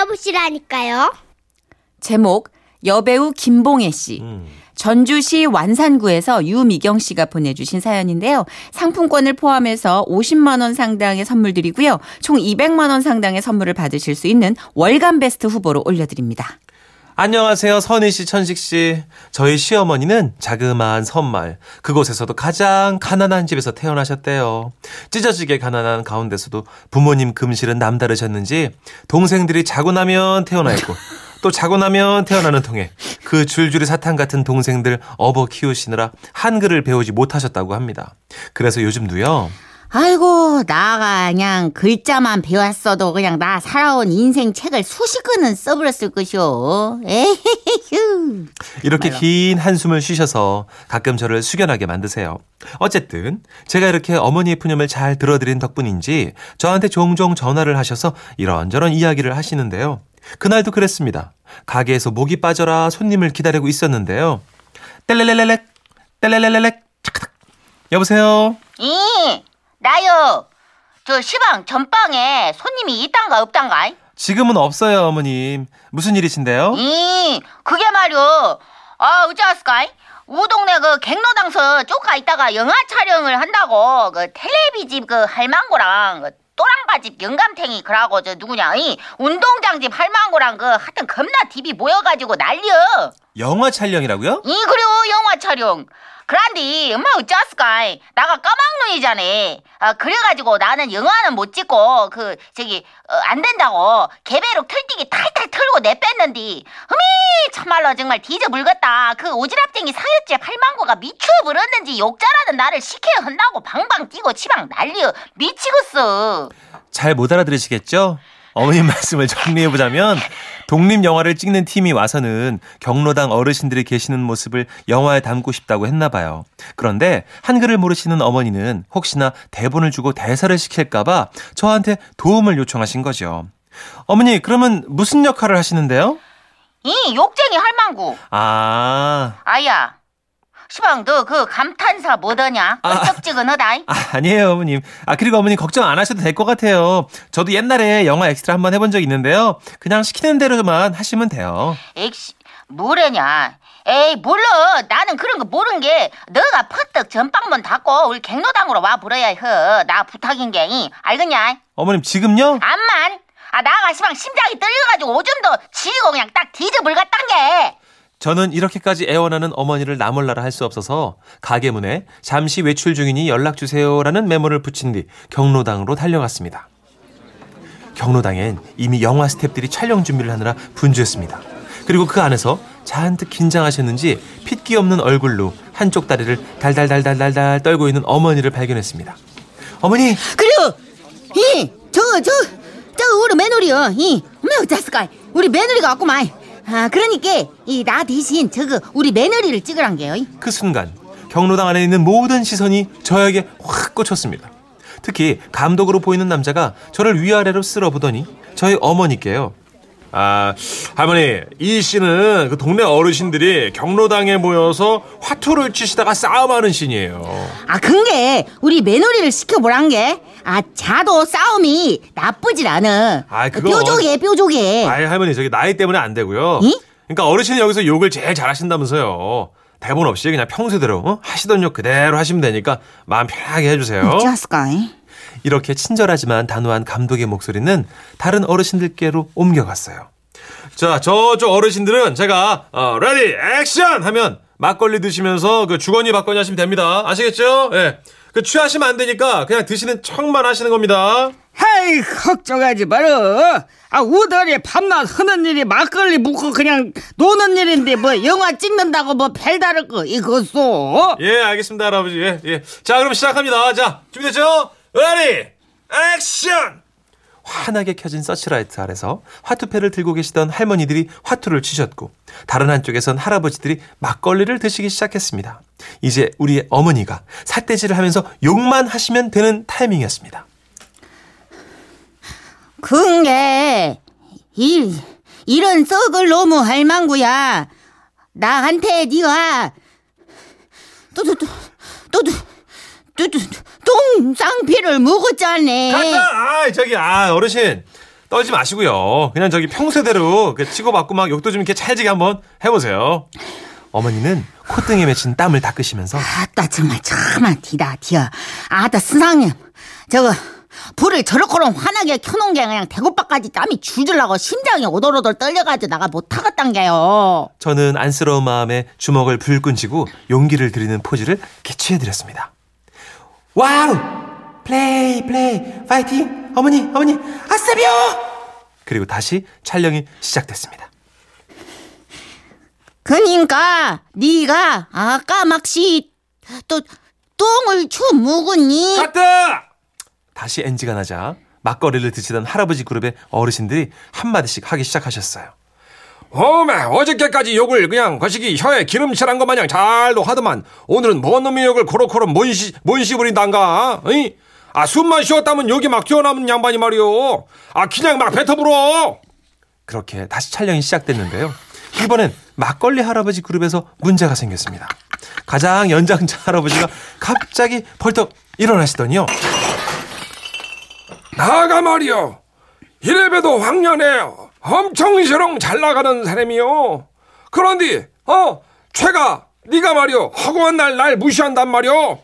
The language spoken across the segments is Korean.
들어보시라니까요. 제목 여배우 김봉애 씨. 음. 전주시 완산구에서 유미경 씨가 보내주신 사연인데요. 상품권을 포함해서 50만 원 상당의 선물 드리고요. 총 200만 원 상당의 선물을 받으실 수 있는 월간 베스트 후보로 올려드립니다. 안녕하세요, 선희 씨, 천식 씨. 저희 시어머니는 자그마한 섬마을, 그곳에서도 가장 가난한 집에서 태어나셨대요. 찢어지게 가난한 가운데서도 부모님 금실은 남다르셨는지 동생들이 자고 나면 태어나 있고 또 자고 나면 태어나는 통에 그 줄줄이 사탕 같은 동생들 업어 키우시느라 한글을 배우지 못하셨다고 합니다. 그래서 요즘도요. 아이고 나가 그냥 글자만 배웠어도 그냥 나 살아온 인생 책을 수십 권은 써버렸을 것이오. 에헤헤휴. 이렇게 긴 한숨을 쉬셔서 가끔 저를 숙연하게 만드세요. 어쨌든 제가 이렇게 어머니의 푸념을 잘 들어드린 덕분인지 저한테 종종 전화를 하셔서 이런저런 이야기를 하시는데요. 그날도 그랬습니다. 가게에서 목이 빠져라 손님을 기다리고 있었는데요. 뗄레레레렉 뗄레레레렉 차크닥 여보세요. 이 나요. 저 시방 전방에 손님이 있단가 없단가? 지금은 없어요 어머님. 무슨 일이신데요? 이 그게 말이오. 아 어쩌았을까? 우 동네 그 갱로당서 쪼까 있다가 영화 촬영을 한다고 그 텔레비집 그 할망구랑 그 또랑바집 영감탱이 그러고 저 누구냐 이 운동장 집 할망구랑 그 하여튼 겁나 TV 모여가지고 난리여. 영화 촬영이라고요? 이 그래요 영화 촬영. 그란디 엄마 어쩌았을까? 나가 까막눈이잖아. 아, 그래가지고 나는 영화는 못 찍고 그 저기 어, 안 된다고 개배로 털뛰기 탈탈 털고 내뺐는디. 어미 참말로 정말 뒤져물겠다. 그 오지랖쟁이 사였제 팔망구가 미쳐 버렸는지 욕잘하는 나를 시켜야 한다고 방방 뛰고 치방 난리여 미치겠어. 잘 못 알아들으시겠죠? 어머님 말씀을 정리해보자면 독립 영화를 찍는 팀이 와서는 경로당 어르신들이 계시는 모습을 영화에 담고 싶다고 했나 봐요. 그런데 한글을 모르시는 어머니는 혹시나 대본을 주고 대사를 시킬까봐 저한테 도움을 요청하신 거죠. 어머니 그러면 무슨 역할을 하시는데요? 이 욕쟁이 할망구. 아, 아야. 시방 너 그 감탄사 뭐더냐? 아. 얼쩍지근하다. 아 아니에요 어머님. 아 그리고 어머님 걱정 안 하셔도 될 것 같아요. 저도 옛날에 영화 엑스트라 한번 해본 적 있는데요. 그냥 시키는 대로만 하시면 돼요. 에이씨, 뭐래냐? 에이, 몰라. 나는 그런 거 모르는 게 너가 퍼뜩 점방문 닫고 우리 갱로당으로 와 불어야 해. 나 부탁인 게. 이, 알겠냐? 어머님 지금요? 암만. 아, 나가 시방 심장이 떨려가지고 오줌도 지리고 그냥 딱 뒤져물 갔단 게. 저는 이렇게까지 애원하는 어머니를 나몰라라 할 수 없어서 가게 문에 잠시 외출 중이니 연락 주세요라는 메모를 붙인 뒤 경로당으로 달려갔습니다. 경로당엔 이미 영화 스탭들이 촬영 준비를 하느라 분주했습니다. 그리고 그 안에서 잔뜩 긴장하셨는지 핏기 없는 얼굴로 한쪽 다리를 달달달달달달 떨고 있는 어머니를 발견했습니다. 어머니, 그리고, 이, 저거, 저, 저, 우리 며느리요. 이, 뭐 어쩌을까? 우리 며느리가 왔구만. 아, 그러니까, 이, 나 대신 저거, 우리 며느리를 찍으란 게요. 그 순간 경로당 안에 있는 모든 시선이 저에게 확 꽂혔습니다. 특히 감독으로 보이는 남자가 저를 위아래로 쓸어보더니 저희 어머니께요. 아, 할머니, 이 씨는 그 동네 어르신들이 경로당에 모여서 화투를 치시다가 싸움하는 씬이에요. 아, 근게 우리 며느리를 시켜보란 게, 아, 자도 싸움이 나쁘질 않아. 아, 그거- 뾰족해, 뾰족해. 아이, 할머니, 저기 나이 때문에 안 되고요. 이? 그러니까 어르신이 여기서 욕을 제일 잘하신다면서요. 대본 없이 그냥 평소대로 어? 하시던 욕 그대로 하시면 되니까 마음 편하게 해주세요. 어쩌을까? 이렇게 친절하지만 단호한 감독의 목소리는 다른 어르신들께로 옮겨갔어요. 자, 저쪽 어르신들은 제가 어, ready action 하면 막걸리 드시면서 그 주거니 받거니 하시면 됩니다. 아시겠죠? 예. 그 취하시면 안 되니까 그냥 드시는 척만 하시는 겁니다. 헤이 걱정하지 마라 아 우덜이 밤낮 하는 일이 막걸리 묵고 그냥 노는 일인데 뭐 영화 찍는다고 뭐 별다를 거 이거소 예, 알겠습니다, 할아버지. 예, 예. 자, 그럼 시작합니다. 자, 준비됐죠? ready action! 환하게 켜진 서치라이트 아래서 화투패를 들고 계시던 할머니들이 화투를 치셨고 다른 한쪽에선 할아버지들이 막걸리를 드시기 시작했습니다. 이제 우리의 어머니가 삿대질을 하면서 욕만 하시면 되는 타이밍이었습니다. 근게, 이, 이런 썩을 너무 할망구야. 나한테 네가 또또또 또또 또또 똥쌍피를 먹었잖니. 간다! 아, 저기 아, 어르신. 떨지 마시고요. 그냥 저기 평소대로 그 치고받고 막 욕도 좀 이렇게 찰지게 한번 해보세요. 어머니는 콧등에 맺힌 땀을 닦으시면서 아따 정말 참아 디다 디어 아따 스상님 저거 불을 저렇게럼 환하게 켜놓은 게 그냥 대구바까지 땀이 줄줄 나고 심장이 오돌오돌 떨려가지고 나가 못하겠단 게요 저는 안쓰러운 마음에 주먹을 불끈 쥐고 용기를 드리는 포즈를 이렇게 취해드렸습니다. wow! 플레이, 플레이, 파이팅! 어머니, 어머니, 아싸비오! 그리고 다시 촬영이 시작됐습니다. 그니까 네가 아까 막시 또 똥을 추 묵으니 커트! 다시 NG가 나자 막걸리를 드시던 할아버지 그룹의 어르신들이 한마디씩 하기 시작하셨어요. 어메 어저께까지 욕을 그냥 거시기 혀에 기름칠한 것 마냥 잘도 하더만 오늘은 뭔 놈의 욕을 코로코로 뭔시 뭔시 부린단가 어이? 아 숨만 쉬었다면 욕이 막 튀어나오는 양반이 말이오 아 그냥 막 뱉어불어 그렇게 다시 촬영이 시작됐는데요. 이번엔 막걸리 할아버지 그룹에서 문제가 생겼습니다. 가장 연장자 할아버지가 갑자기 벌떡 일어나시더니요. 나가 말이오 이래봬도 황년에 엄청 저렁 잘 나가는 사람이요. 그런데 어 최가 네가 말이오 허구한 날 날 무시한단 말이오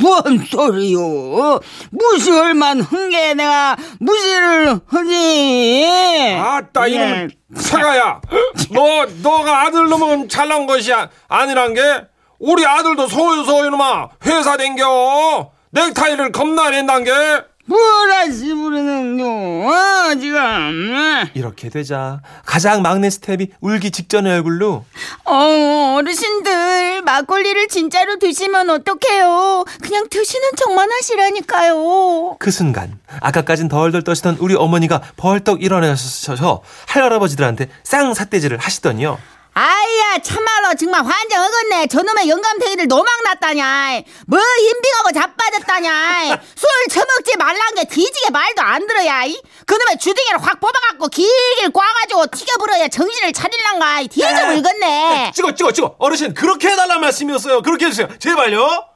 뭔 소리요? 무시할 만한 게 내가. 무시를 하지 아따 예. 이놈 차가야. 너 너가 아들 놈은 잘난 것이 아- 아니란 게? 우리 아들도 소유소 이놈아. 회사 댕겨. 넥타이를 겁나 낸단 게 뭐라 시부르는요 어, 지금 이렇게 되자 가장 막내 스텝이 울기 직전의 얼굴로 어, 어르신들 막걸리를 진짜로 드시면 어떡해요. 그냥 드시는 척만 하시라니까요. 그 순간 아까까진 덜덜 떠시던 우리 어머니가 벌떡 일어나셔서 할아버지들한테 쌍삿대질을 하시더니요. 아이야 참말로 정말 환장 어긋네 저놈의 영감탱이들 노망났다냐 뭐 힘빙하고 자빠졌다냐 술 처먹지 말란 게 뒤지게 말도 안 들어야 이? 그놈의 주둥이를 확 뽑아갖고 길길 꽈가지고 튀겨불어야 정신을 차릴란가 뒤져 물겠네 찍어 찍어 찍어 어르신 그렇게 해달라는 말씀이었어요. 그렇게 해주세요. 제발요.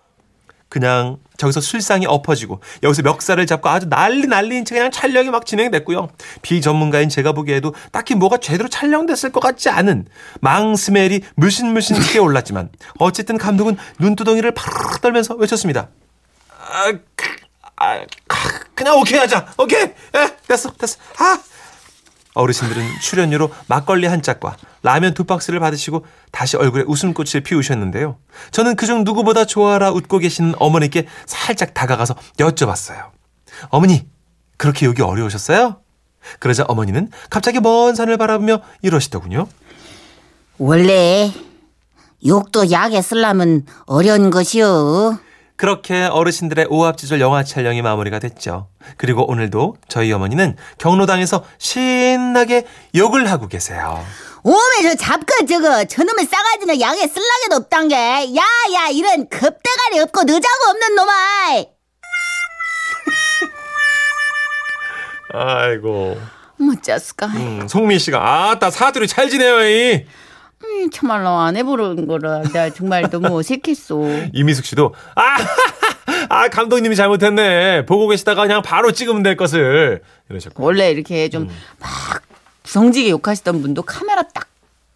그냥 저기서 술상이 엎어지고 여기서 멱살을 잡고 아주 난리 난리인 채 그냥 촬영이 막 진행됐고요. 비전문가인 제가 보기에도 딱히 뭐가 제대로 촬영됐을 것 같지 않은 망 스멜이 물씬물씬 크게 올랐지만 어쨌든 감독은 눈두덩이를 파르르 떨면서 외쳤습니다. 아, 그, 아, 그냥 오케이 하자. 오케이. 예, 됐어, 됐어. 아. 어르신들은 출연료로 막걸리 한 짝과 라면 두 박스를 받으시고 다시 얼굴에 웃음꽃을 피우셨는데요. 저는 그중 누구보다 좋아라 웃고 계시는 어머니께 살짝 다가가서 여쭤봤어요. 어머니, 그렇게 여기 어려우셨어요? 그러자 어머니는 갑자기 먼 산을 바라보며 이러시더군요. 원래 욕도 약에 쓰려면 어려운 것이요 그렇게 어르신들의 오합지졸 영화 촬영이 마무리가 됐죠. 그리고 오늘도 저희 어머니는 경로당에서 신나게 욕을 하고 계세요. 오메 저 잡거 저거 저놈의 싸가지는 약에 쓸라게도 없단 게 야야 이런 겁대가리 없고 느자고 없는 놈아 아이고. 뭐 짜스까. 음, 송민 씨가 아따 사투리 잘 지내요. 이. 음, 참말로 안 해보는 거라 내가 정말 너무 어색했어. 이미숙 씨도 아, 아 감독님이 잘못했네. 보고 계시다가 그냥 바로 찍으면 될 것을 이러셨고. 원래 이렇게 좀 음. 막 부성지게 욕하시던 분도 카메라 딱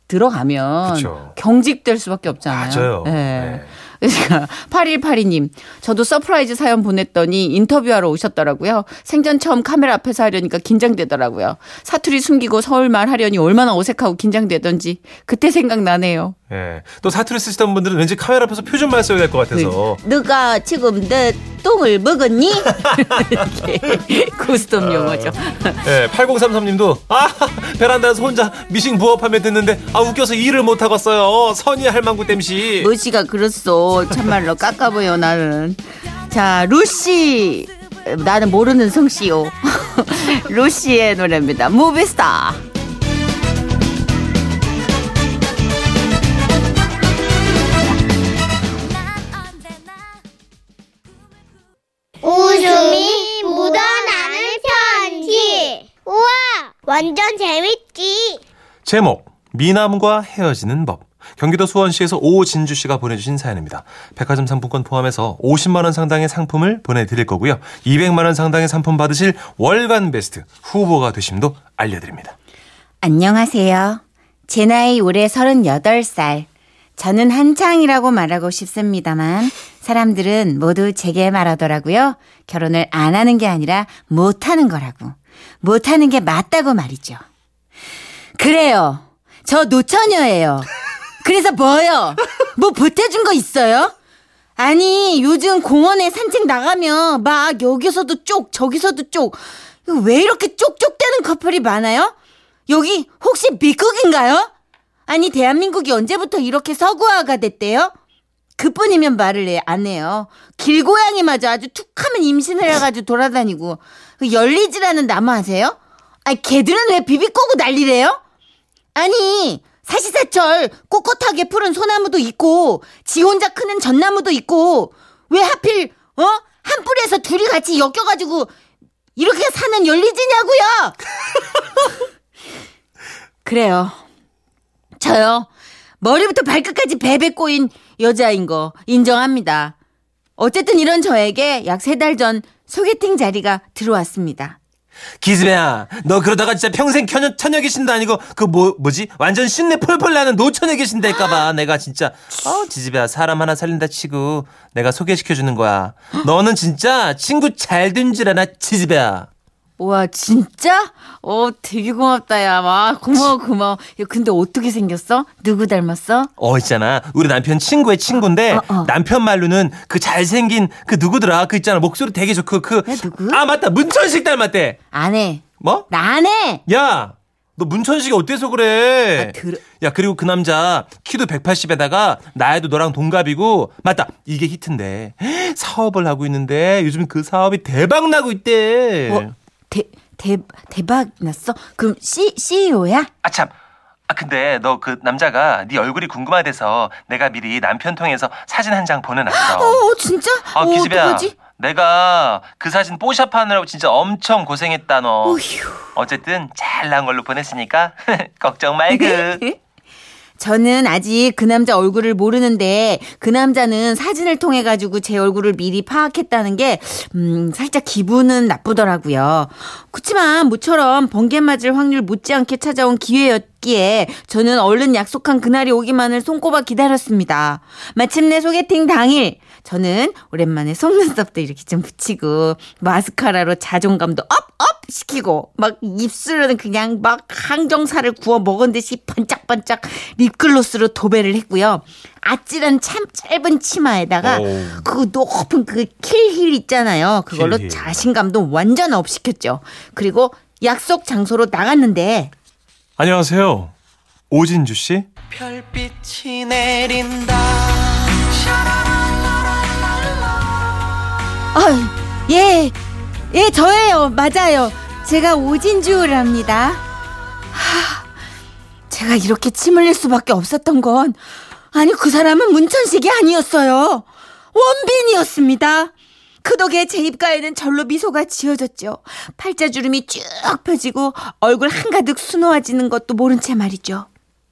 들어가면 그쵸. 경직될 수밖에 없잖아요. 맞아요. 네. 네. 그러니까 8182님 저도 서프라이즈 사연 보냈더니 인터뷰하러 오셨더라고요. 생전 처음 카메라 앞에서 하려니까 긴장되더라고요. 사투리 숨기고 서울말 하려니 얼마나 어색하고 긴장되던지 그때 생각나네요. 예. 또 사투리 쓰시던 분들은 왠지 카메라 앞에서 표준말 써야 될 것 같아서. 너가 지금 내 똥을 먹었니? 고스톱 용어죠. 예, 8033님도 아 베란다에서 혼자 미싱 부업하며 듣는데 아 웃겨서 일을 못 하겠어요. 선이 할망구 땜시. 루시가 그렇소. 참말로 깎아보여 나는. 자 루시 나는 모르는 성씨요. 루시의 노래입니다. 무비스타. 완전 재밌지. 제목 미남과 헤어지는 법. 경기도 수원시에서 오진주 씨가 보내주신 사연입니다. 백화점 상품권 포함해서 50만 원 상당의 상품을 보내드릴 거고요. 200만 원 상당의 상품 받으실 월간 베스트 후보가 되심도 알려드립니다. 안녕하세요. 제 나이 올해 38살. 저는 한창이라고 말하고 싶습니다만 사람들은 모두 제게 말하더라고요. 결혼을 안 하는 게 아니라 못 하는 거라고. 못 하는 게 맞다고 말이죠. 그래요. 저 노처녀예요. 그래서 뭐요? 뭐 보태준 거 있어요? 아니, 요즘 공원에 산책 나가면 막 여기서도 쪽, 저기서도 쪽. 왜 이렇게 쪽쪽대는 커플이 많아요? 여기 혹시 미국인가요? 아니, 대한민국이 언제부터 이렇게 서구화가 됐대요? 그뿐이면 말을 해, 안 해요. 길고양이마저 아주 툭하면 임신을 해가지고 돌아다니고. 그 열리지라는 나무 아세요? 아니, 걔들은 왜 비비꼬고 난리래요? 아니, 사시사철 꼿꼿하게 푸른 소나무도 있고, 지 혼자 크는 전나무도 있고, 왜 하필, 어? 한 뿌리에서 둘이 같이 엮여가지고, 이렇게 사는 열리지냐고요! 그래요. 저요. 머리부터 발끝까지 베베 꼬인 여자인 거 인정합니다. 어쨌든 이런 저에게 약 세 달 전 소개팅 자리가 들어왔습니다. 기즈배야, 너 그러다가 진짜 평생 처녀, 처녀 계신도 아니고 그 뭐 뭐지 완전 신내 펄펄 나는 노처녀 계신데일까봐 내가 진짜 어 지지배야 사람 하나 살린다 치고 내가 소개시켜 주는 거야. 너는 진짜 친구 잘된줄 아나 지지배야. 와 진짜? 어 되게 고맙다 야. 와 고마워 고마워. 야, 근데 어떻게 생겼어? 누구 닮았어? 어 있잖아 우리 남편 친구의 친구인데 어, 어. 남편 말로는 그 잘생긴 그 누구더라 그 있잖아 목소리 되게 좋고 그? 아 맞다 문천식 닮았대. 안 해. 뭐? 나 안 해. 야, 너 문천식이 어때서 그래? 아, 들어- 야, 그리고 그 남자 키도 180에다가 나이도 너랑 동갑이고 맞다. 이게 히트인데. 사업을 하고 있는데 요즘 그 사업이 대박 나고 있대. 어, 대, 대, 대박 났어? 그럼 C, CEO야? 아 참. 아 근데 너 그 남자가 네 얼굴이 궁금하대서 내가 미리 남편 통해서 사진 한 장 보내놨어. 어, 진짜? 아 어, 기집애야. 어떡하지? 내가 그 사진 뽀샵 하느라고 진짜 엄청 고생했다 너. 어휴. 어쨌든 잘 나온 걸로 보냈으니까 걱정 말고. 저는 아직 그 남자 얼굴을 모르는데 그 남자는 사진을 통해 가지고 제 얼굴을 미리 파악했다는 게 음, 살짝 기분은 나쁘더라고요. 그렇지만 모처럼 번개 맞을 확률 못지않게 찾아온 기회였기에 저는 얼른 약속한 그날이 오기만을 손꼽아 기다렸습니다. 마침내 소개팅 당일 저는 오랜만에 속눈썹도 이렇게 좀 붙이고 마스카라로 자존감도 up up 시키고 막 입술은 그냥 막 항정살을 구워 먹은 듯이 번짝번짝 립글로스로 도배를 했고요. 아찔한 참 짧은 치마에다가 오. 그 높은 그 kill heel 있잖아요. 그걸로 kill heel. 자신감도 완전 up 시켰죠. 그리고 약속 장소로 나갔는데 안녕하세요. 오진주 씨? 별빛이 내린다. 아, 예, 예, 저예요. 맞아요. 제가 오진주랍니다. 하, 제가 이렇게 침 흘릴 수밖에 없었던 건, 아니, 그 사람은 문천식이 아니었어요. 원빈이었습니다. 그 덕에 제 입가에는 절로 미소가 지어졌죠. 팔자주름이 쭉 펴지고 얼굴 한가득 수놓아지는 것도 모른 채 말이죠.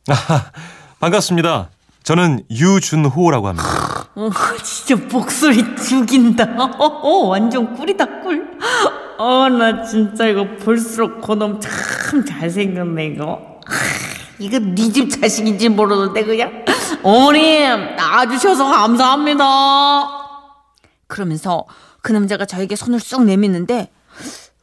아하, 반갑습니다. 저는 유준호라고 합니다. 어, 진짜 목소리 죽인다. 어, 완전 꿀이다, 꿀. 어, 나 진짜 이거 볼수록 그놈 참 잘생겼네, 이거. 하, 이거 네 집 자식인지 모르는데, 그냥. 어머님, 낳아주셔서 감사합니다. 그러면서 그 남자가 저에게 손을 쑥 내미는데,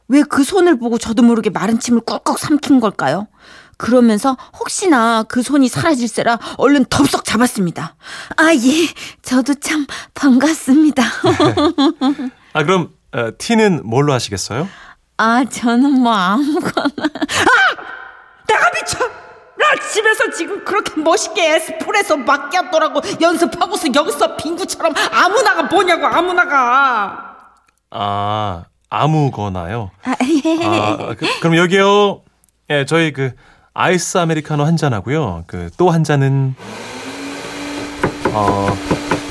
왜 그 손을 보고 저도 모르게 마른 침을 꿀꺽 삼킨 걸까요? 그러면서 혹시나 그 손이 사라질세라 얼른 덥석 잡았습니다. 아, 예. 저도 참 반갑습니다. 아, 그럼 어, 티는 뭘로 하시겠어요? 아, 저는 뭐 아무거나. 아! 내가 미쳐! 나 집에서 지금 그렇게 멋있게 에스프레소 마끼아또라고 연습하고서 여기서 빙구처럼 아무나가 뭐냐고, 아무나가. 아, 아무거나요. 아, 예. 아, 그, 그럼 여기요. 예, 저희 그 아이스 아메리카노 한 잔 하고요. 그 또 한 잔은 어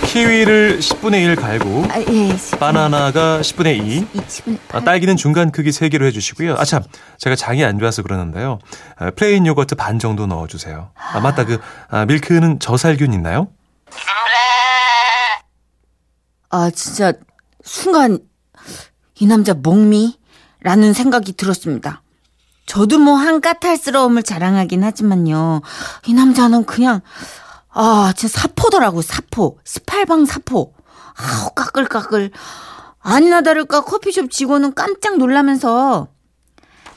키위를 10분의 1 갈고 아, 예. 시- 바나나가 10분의 2이 집은 아, 딸기는 중간 크기 3개로 해주시고요. 아, 참. 제가 장이 안 좋아서 그러는데요. 아, plain yogurt 반 정도 넣어주세요. 아, 맞다. 그, 아, 밀크는 저살균 있나요? 아, 진짜 순간 이 남자 뭥미? 라는 생각이 들었습니다. 저도 뭐 한까탈스러움을 자랑하긴 하지만요. 이 남자는 그냥 아, 진짜 사포더라고, 사포. 스팔방 사포. 아우, 까끌까끌. 아니나 다를까 커피숍 직원은 깜짝 놀라면서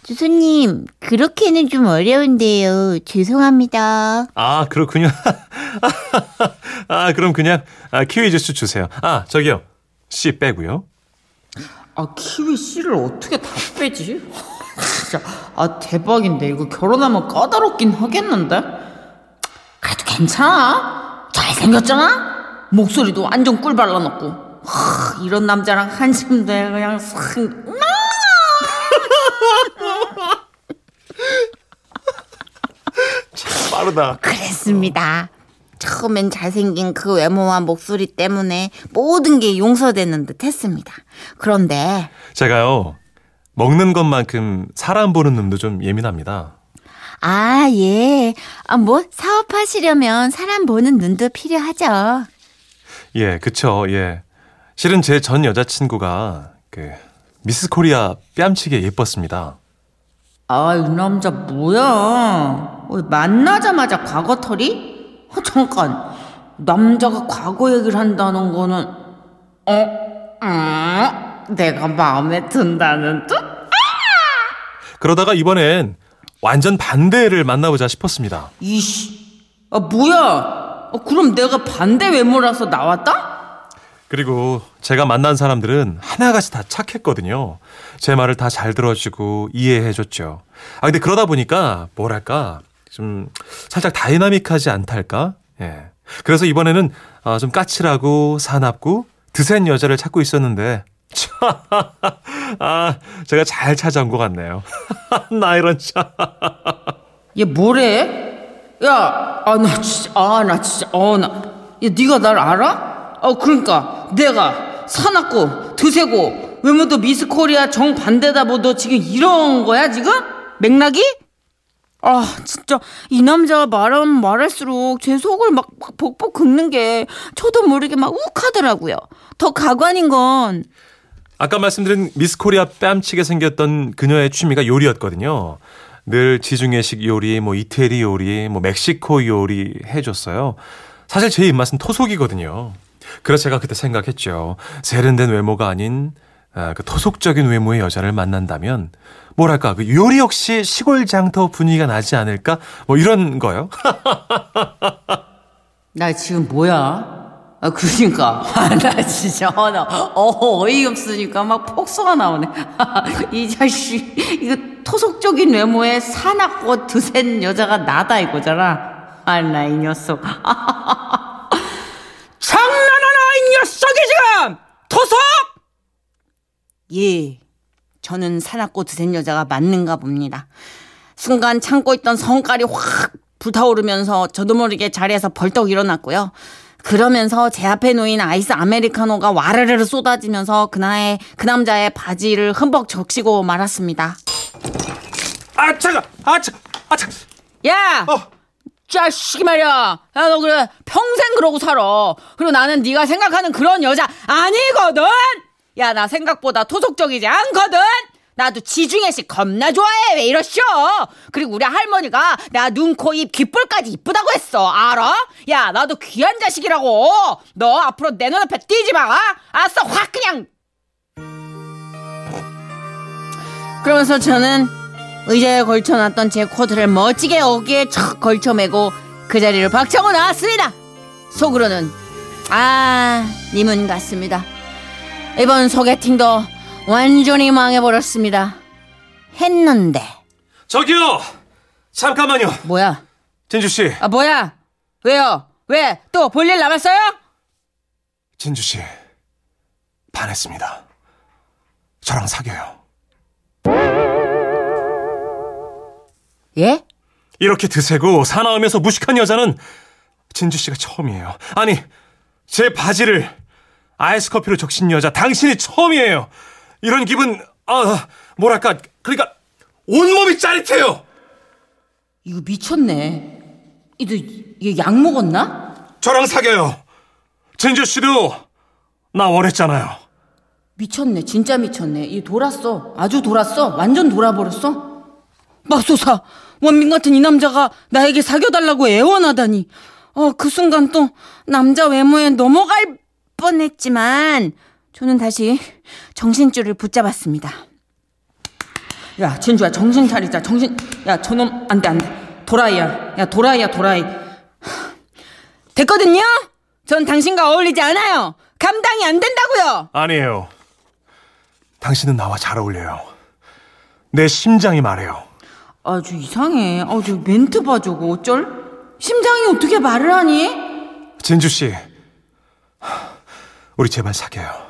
주소님, 그렇게는 좀 어려운데요. 죄송합니다. 아, 그렇군요. 아, 그럼 그냥 아, 키위 주스 주세요. 아, 저기요. 씨 빼고요. 아 키위 씨를 어떻게 다 빼지? 진짜 아 대박인데 이거 결혼하면 까다롭긴 하겠는데? 그래도 괜찮아 잘생겼잖아 목소리도 완전 꿀 발라놓고 하, 이런 남자랑 한숨대 그냥 싹 빠르다. 그랬습니다 처음엔 잘생긴 그 외모와 목소리 때문에 모든 게 용서되는 듯 했습니다 그런데 제가요. 먹는 것만큼 사람 보는 눈도 좀 예민합니다. 아, 예. 아, 뭐, 사업하시려면 사람 보는 눈도 필요하죠. 예, 그쵸. 예. 실은 제 전 여자친구가 그 미스 코리아 뺨치게 예뻤습니다. 아, 이 남자 뭐야? 어, 만나자마자 과거 털이? 어, 잠깐. 남자가 과거 얘기를 한다는 거는, 어? 음, 내가 마음에 든다는 뜻? 그러다가 이번엔 완전 반대를 만나보자 싶었습니다. 이씨. 아, 뭐야? 어, 그럼 내가 반대 외모라서 나왔다? 그리고 제가 만난 사람들은 하나같이 다 착했거든요. 제 말을 다 잘 들어주고 이해해줬죠. 아, 근데 그러다 보니까 뭐랄까 좀 살짝 dynamic하지 않달까? 예. 그래서 이번에는 어, 좀 까칠하고 사납고 드센 여자를 찾고 있었는데 아, 제가 잘 찾아온 것 같네요. 나 이런 참. 얘 뭐래? 야, 아, 나 진짜, 아, 나 진짜, 어, 나. 야, 네가 날 알아? 어, 그러니까 내가 사납고 드세고 외모도 미스 코리아 정 반대다 뭐 너 지금 이런 거야 지금? 맥락이? 아 진짜 이 남자가 말하면 말할수록 제 속을 막, 막 벅벅 긁는 게 저도 모르게 막 욱하더라고요. 더 가관인 건 아까 말씀드린 미스 코리아 뺨치게 생겼던 그녀의 취미가 요리였거든요. 늘 지중해식 요리, 뭐 이태리 요리, 뭐 멕시코 요리 해줬어요. 사실 제 입맛은 토속이거든요. 그래서 제가 그때 생각했죠. 세련된 외모가 아닌 아, 그 토속적인 외모의 여자를 만난다면 뭐랄까 그 요리 역시 시골 장터 분위기가 나지 않을까 뭐 이런 거요. 나 지금 뭐야? 아, 그러니까. 아, 나 진짜, 어, 나, 어, 어이없으니까 막 폭소가 나오네. 이 자식, 이거 토속적인 외모에 사납고 드센 여자가 나다 이거잖아. 아, 나 이 녀석. 장난하나, 이 녀석이 지금! 토속! 예. 저는 사납고 드센 여자가 맞는가 봅니다. 순간 참고 있던 성깔이 확 불타오르면서 저도 모르게 자리에서 벌떡 일어났고요. 그러면서 제 앞에 놓인 아이스 아메리카노가 와르르 쏟아지면서 그나의 그 남자의 바지를 흠뻑 적시고 말았습니다. 아 차가, 아 차, 아 차. 야, 어. 자식이 말이야. 야 너 그래 평생 그러고 살아. 그리고 나는 네가 생각하는 그런 여자 아니거든. 야 나 생각보다 토속적이지 않거든. 나도 지중해식 겁나 좋아해. 왜 이러쇼? 그리고 우리 할머니가 나 눈, 코, 입, 귓볼까지 이쁘다고 했어. 알아? 야, 나도 귀한 자식이라고. 너 앞으로 내 눈앞에 띄지 마. 알았어? 확 그냥. 그러면서 저는 의자에 걸쳐놨던 제 코트를 멋지게 어깨에 척 걸쳐매고 그 자리를 박차고 나왔습니다. 속으로는 아, 님은 같습니다. 이번 소개팅도 완전히 망해버렸습니다. 했는데 저기요, 잠깐만요, 뭐야? 진주 씨, 아 뭐야? 왜요? 왜? 또 볼일 남았어요? 진주 씨 반했습니다. 저랑 사겨요. 예? 이렇게 드세고 사나우면서 무식한 여자는 진주 씨가 처음이에요. 아니, 제 바지를 아이스 커피로 적신 여자 당신이 처음이에요. 이런 기분 아 뭐랄까 그러니까 온몸이 짜릿해요. 이거 미쳤네. 이거 이게 약 먹었나? 저랑 사겨요. 진주 씨도 나 원했잖아요. 미쳤네. 진짜 미쳤네. 이 돌았어. 아주 돌았어. 완전 돌아버렸어. 맙소사. 원민 같은 이 남자가 나에게 사겨달라고 애원하다니. 어, 그 순간 또 남자 외모에 넘어갈 뻔했지만 저는 다시 정신줄을 붙잡았습니다. 야, 진주야, 정신 차리자. 정신. 야, 저놈 안 돼, 안 돼. 도라이야. 야, 도라이야, 도라이. 됐거든요? 전 당신과 어울리지 않아요. 감당이 안 된다고요. 아니에요. 당신은 나와 잘 어울려요. 내 심장이 말해요. 아주 이상해. 아, 저 멘트 봐 저거 어쩔? 심장이 어떻게 말을 하니? 진주 씨, 우리 제발 사겨요.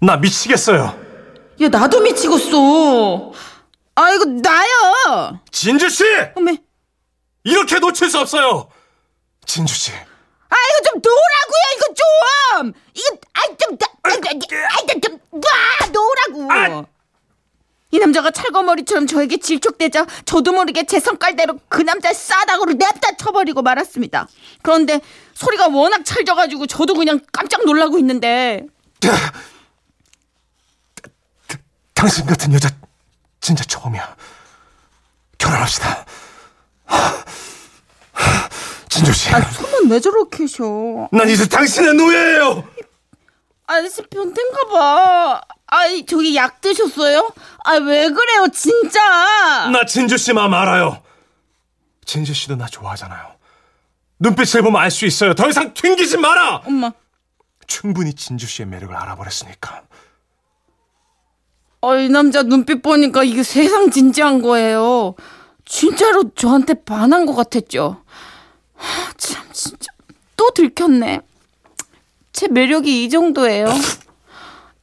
나 미치겠어요. 야 나도 미치겠어. 아 이거 나야. 진주 씨, 어메. 이렇게 놓칠 수 없어요. 진주 씨, 아 이거 좀 놓으라고요 이거 좀. 이거 아좀 아좀 놔 놓으라고. 이 남자가 찰거머리처럼 저에게 질척대자 저도 모르게 제 성깔대로 그 남자 싸다구를 냅다 쳐버리고 말았습니다. 그런데 소리가 워낙 찰져가지고 저도 그냥 깜짝 놀라고 있는데 당신 같은 여자 진짜 처음이야. 결혼합시다. 진주 씨, 손은 왜 저렇게 쉬어? 난 이제 당신의 노예예요. 아저씨 변태인가 봐. 아이 저기 약 드셨어요? 아 왜 그래요 진짜? 나 진주 씨 마음 알아요. 진주 씨도 나 좋아하잖아요. 눈빛을 보면 알 수 있어요. 더 이상 튕기지 마라. 엄마. 충분히 진주 씨의 매력을 알아버렸으니까. 아, 이 남자 눈빛 보니까 이게 세상 진지한 거예요. 진짜로 저한테 반한 것 같았죠. 하, 참 진짜 또 들켰네. 제 매력이 이 정도예요.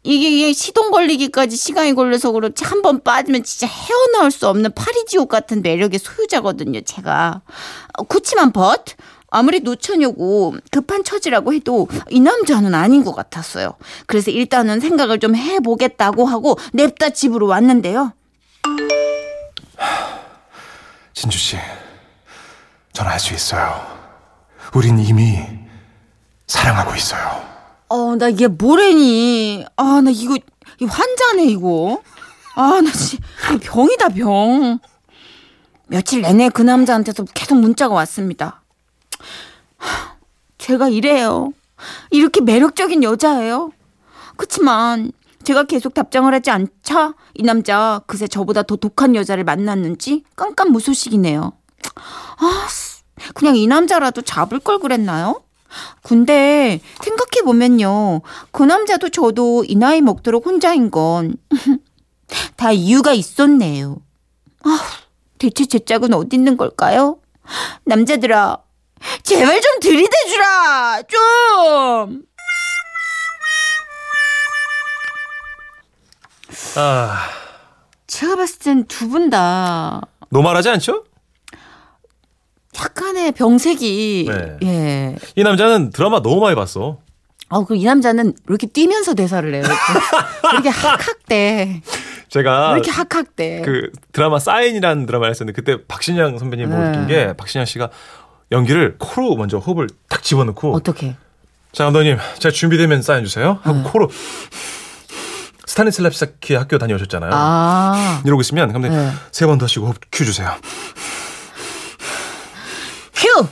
이게, 이게 시동 걸리기까지 시간이 걸려서 그렇지 한 번 빠지면 진짜 헤어나올 수 없는 파리지옥 같은 매력의 소유자거든요. 제가 어, 그치만 벗 아무리 노처녀고 급한 처지라고 해도 이 남자는 아닌 것 같았어요. 그래서 일단은 생각을 좀 해보겠다고 하고 냅다 집으로 왔는데요. 진주 씨, 전 알 수 있어요. 우린 이미 사랑하고 있어요. 어, 나 이게 뭐래니? 아, 나 이거, 이 환자네, 이거. 아, 나 진짜 병이다, 병. 며칠 내내 그 남자한테서 계속 문자가 왔습니다. 하, 제가 이래요. 이렇게 매력적인 여자예요. 그치만 제가 계속 답장을 하지 않자 이 남자 그새 저보다 더 독한 여자를 만났는지 깜깜 무소식이네요. 아, 그냥 이 남자라도 잡을 걸 그랬나요? 근데 생각해보면요. 그 남자도 저도 이 나이 먹도록 혼자인 건 다 이유가 있었네요. 아, 대체 제 짝은 어디 있는 걸까요? 남자들아, 제발 좀 들이대주라! 좀! 아, 제가 봤을 땐 두 분 다 노말하지 않죠? 약간의 병색이, 네. 예. 이 남자는 드라마 너무 많이 봤어. 아, 그이 남자는 왜 이렇게 뛰면서 대사를 해요? 왜 이렇게 학학대. 제가 왜 이렇게 학학대. 그 드라마 사인이라는 드라마를 했었는데 그때 박신양 선배님 보고 네. 느낀 게 박신양 씨가 연기를 코로 먼저 호흡을 딱 집어넣고 어떻게? 자 감독님 제가 준비되면 사인 주세요 하고 네. 코로 스타니슬랍스키 학교 다녀오셨잖아요. 아. 이러고 있으면 감독님 네. 세번더 쉬고 호흡 큐 주세요. 휴!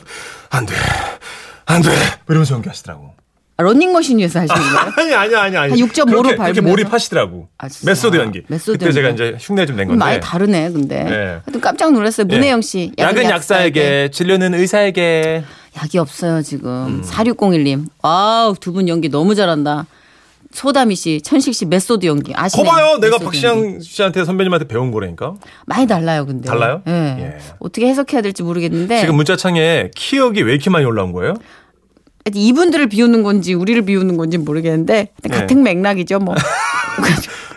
안 돼. 안 돼. 이러면서 연기하시더라고. 러닝머신 위에서 하시는 거예요? 아니 아니 아니 아니. 한 6.5로 그렇게, 그렇게 밟으면서? 몰입하시더라고. 아. method 연기. method 그때 제가 연기. 이제 흉내 좀 낸 건데. 많이 다르네, 근데. 네. 하여튼 깜짝 놀랐어요. 문혜영 씨. 약은 약사에게, 진료는 의사에게. 약이 없어요, 음. 지금. 4601님. 와우, 두 분 연기 너무 잘한다. 소다미 씨, 천식 씨, method 연기. 아시네. 거봐요. 내가. 박신양 씨한테 선배님한테 배운 거라니까. 많이 달라요, 근데. 달라요? 예. 예. 어떻게 해석해야 될지 모르겠는데. 지금 문자창에 키역이 왜 이렇게 많이 올라온 거예요? 이분들을 비우는 건지 우리를 비우는 건지 모르겠는데 네. 같은 맥락이죠 뭐.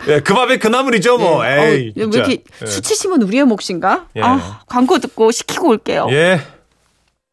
예, 그 밥에 그 나물이죠, 뭐. 네. 에이. 어, 왜. 이렇게 예. 수치심은 우리의 몫인가? 예. 아, 광고 듣고 시키고 올게요. 예.